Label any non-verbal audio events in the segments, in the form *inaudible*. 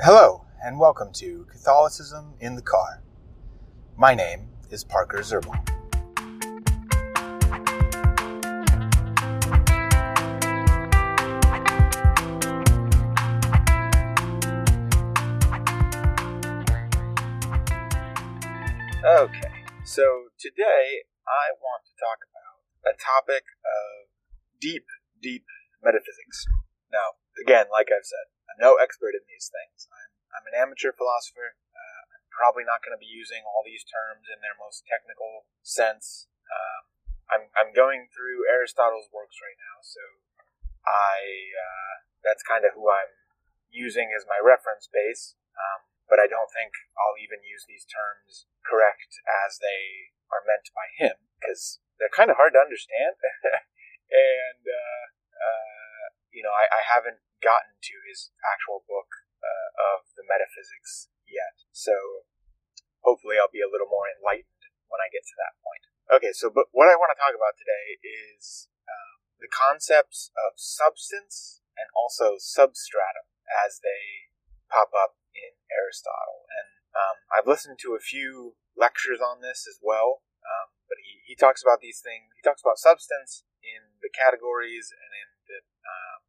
Hello, and welcome to Catholicism in the Car. My name is Parker Zerbal. Okay, so today I want to talk about a topic of deep, deep metaphysics. Now, again, like I've said, I'm no expert in these things. I'm, I'm an amateur philosopher. Uh, I'm probably not going to be using all these terms in their most technical sense. Um, I'm, I'm going through Aristotle's works right now, so I uh, that's kind of who I'm using as my reference base. Um, but I don't think I'll even use these terms correct as they are meant by him because they're kind of hard to understand. *laughs* and, uh, uh, you know, I, I, haven't gotten to his actual book uh, of the metaphysics yet. So hopefully I'll be a little more enlightened when I get to that point. Okay, so but what I want to talk about today is um, the concepts of substance and also substratum as they pop up in Aristotle. And um, I've listened to a few lectures on this as well, um, but he, he talks about these things. He talks about substance in the categories and in the, um,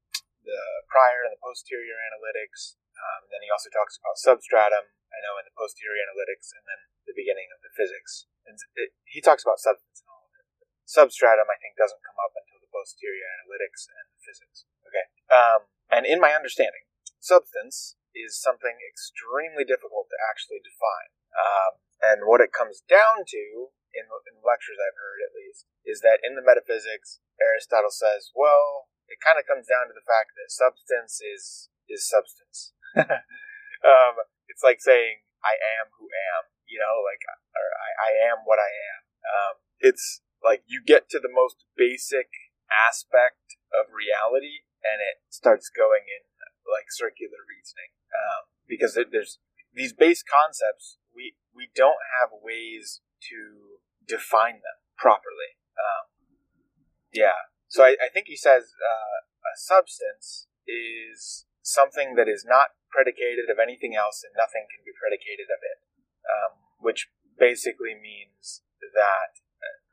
the prior and the posterior analytics. Um, then he also talks about substratum, I know, in the posterior analytics, and then the beginning of the physics. And it, he talks about substance and all of it. Substratum, I think, doesn't come up until the posterior analytics and the physics. Okay. Um, and in my understanding, substance is something extremely difficult to actually define. Um, and what it comes down to, in, in lectures I've heard at least, is that in the metaphysics, Aristotle says, well, it kind of comes down to the fact that substance is is substance. *laughs* um, it's like saying, I am who am, you know, like, or I, I am what I am. Um, it's like you get to the most basic aspect of reality and it starts going in like circular reasoning um, because there's these base concepts we we don't have ways to define them properly. Um, yeah, so I, I, think he says uh, a substance is something that is not predicated of anything else, and nothing can be predicated of it, um, which basically means that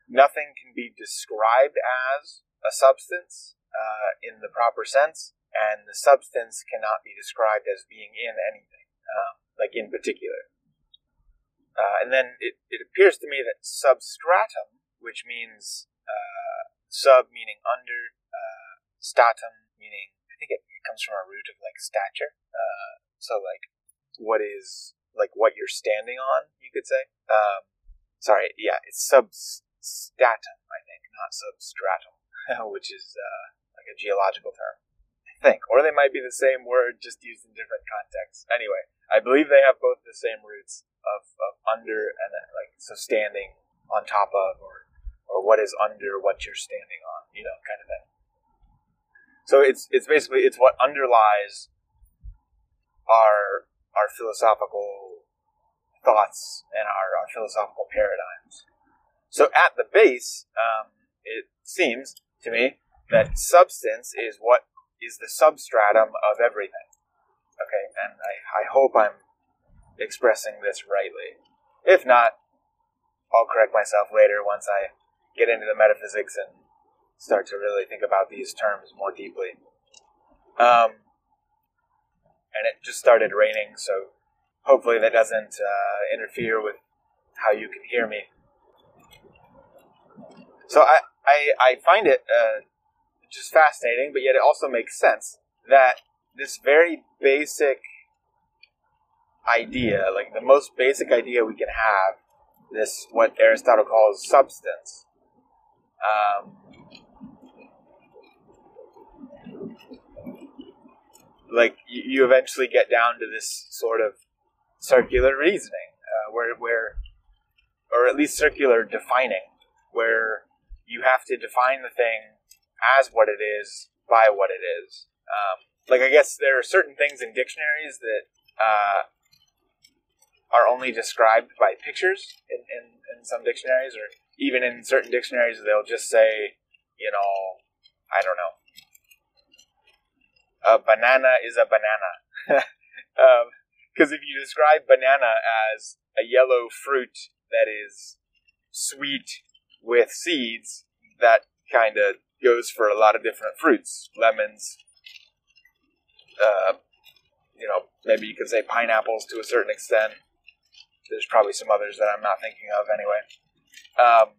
nothing can be described as a substance uh, in the proper sense, and the substance cannot be described as being in anything, um, like in particular. Uh, and then it, it appears to me that substratum, which means uh, sub meaning under, uh, statum meaning, I think it, it, comes from a root of like stature. Uh, so like what is, like what you're standing on, you could say. Um, sorry, yeah, it's substratum, I think, not substratum, *laughs* which is uh, like a geological term I think, or they might be the same word just used in different contexts. Anyway, I believe they have both the same roots of, of under and then like so standing on top of or or what is under what you're standing on, you know, kind of thing. So it's it's basically it's what underlies our our philosophical thoughts and our, our philosophical paradigms. So at the base, um, it seems to me that substance is what is the substratum of everything. Okay, and I, I hope I'm expressing this rightly. If not, I'll correct myself later once I get into the metaphysics and start to really think about these terms more deeply. Um, and it just started raining, so hopefully that doesn't uh, interfere with how you can hear me. So I, I, I find it uh, is fascinating, but yet it also makes sense that this very basic idea, like the most basic idea we can have, this what Aristotle calls substance. Um, like you, you, eventually get down to this sort of circular reasoning, uh, where where, or at least circular defining, where you have to define the thing as what it is by what it is. Um, like I guess there are certain things in dictionaries that uh, are only described by pictures in, in, in some dictionaries, or even in certain dictionaries they'll just say, you know, I don't know, a banana is a banana. *laughs* um, Because if you describe banana as a yellow fruit that is sweet with seeds, that kind of goes for a lot of different fruits, lemons. Uh, you know, maybe you could say pineapples to a certain extent. There's probably some others that I'm not thinking of anyway. Um,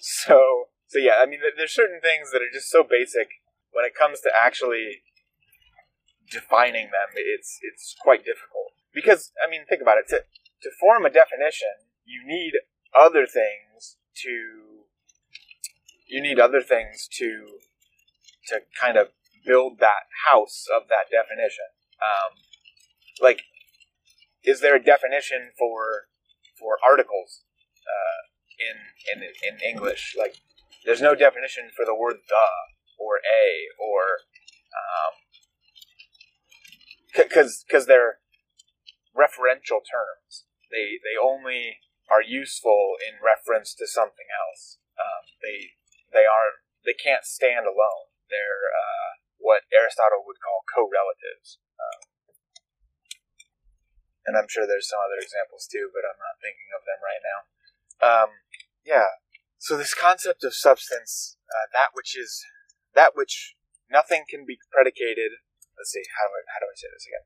so, so yeah, I mean, there's certain things that are just so basic when it comes to actually defining them. It's it's quite difficult because I mean, think about it. To to form a definition, you need other things to you need other things to to kind of build that house of that definition. Um, like, is there a definition for for articles uh, in in in English? Like, there's no definition for the word the or a or because um, because they're referential terms. They they only are useful in reference to something else. Um, they they are they can't stand alone. They're uh, what Aristotle would call correlatives. Um, and I'm sure there's some other examples too, but I'm not thinking of them right now. Um, yeah. So this concept of substance, uh, that which is that which nothing can be predicated. Let's see. How do I, how do I say this again?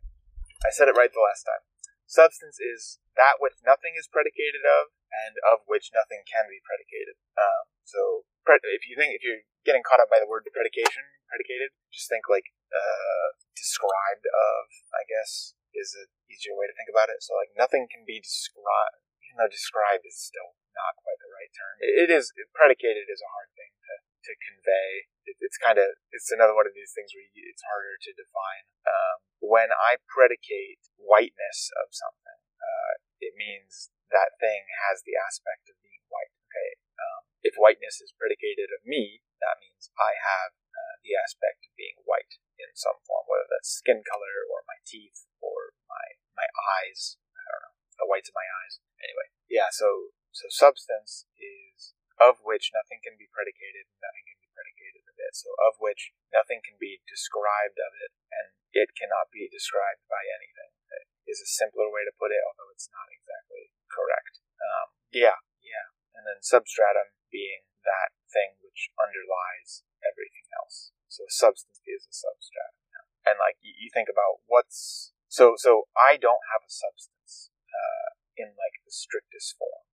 I said it right the last time. Substance is that which nothing is predicated of, and of which nothing can be predicated. Um, so, if you think if you're getting caught up by the word predication, predicated, just think like uh, described of. I guess is an easier way to think about it. So, like nothing can be described. Even though described is still not quite the right term. It, is predicated is a hard thing to to convey. It, it's kind of it's another one of these things where you, it's harder to define. Um, when I predicate whiteness of something, uh, it means that thing has the aspect of being white. Okay, um, if whiteness is predicated of me, that means I have uh, the aspect of being white in some form, whether that's skin color or my teeth or my my eyes. I don't know the whites of my eyes. Anyway, yeah. So so substance is of which nothing can be predicated, nothing can be predicated of it. So of which nothing can be described of it, and it cannot be described by anything. It is a simpler way to put it, although it's not exactly correct. Um, yeah, yeah. And then substratum being that thing which underlies everything else. So a substance is a substratum. And like you, you think about what's so so I don't have a substance uh, in like the strictest form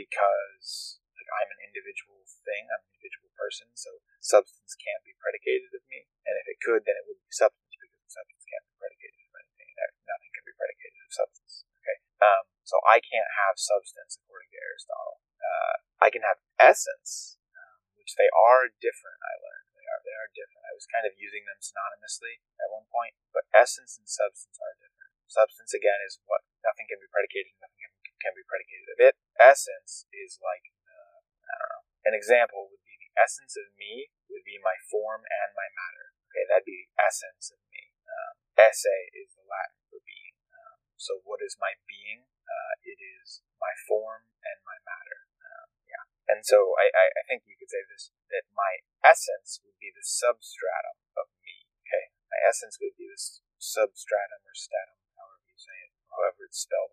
because I'm an individual thing, I'm an individual person, so substance can't be predicated of me. And if it could, then it would be substance because substance can't be predicated of anything. Nothing can be predicated of substance. Okay. Um, so I can't have substance according to Aristotle. Uh, I can have essence, um, which they are different. I learned they are they are different. I was kind of using them synonymously at one point, but essence and substance are different. Substance again is what nothing can be predicated, nothing can, be. Essence is like I don't know. An example would be the essence of me would be my form and my matter. Okay, that'd be the essence of me. Um, esse is the Latin for being. Um, so what is my being? Uh, it is my form and my matter. Um, yeah. And so I, I, I think you could say this, that my essence would be the substratum of me. Okay. My essence would be this substratum or stratum, however you say it, however it's spelled,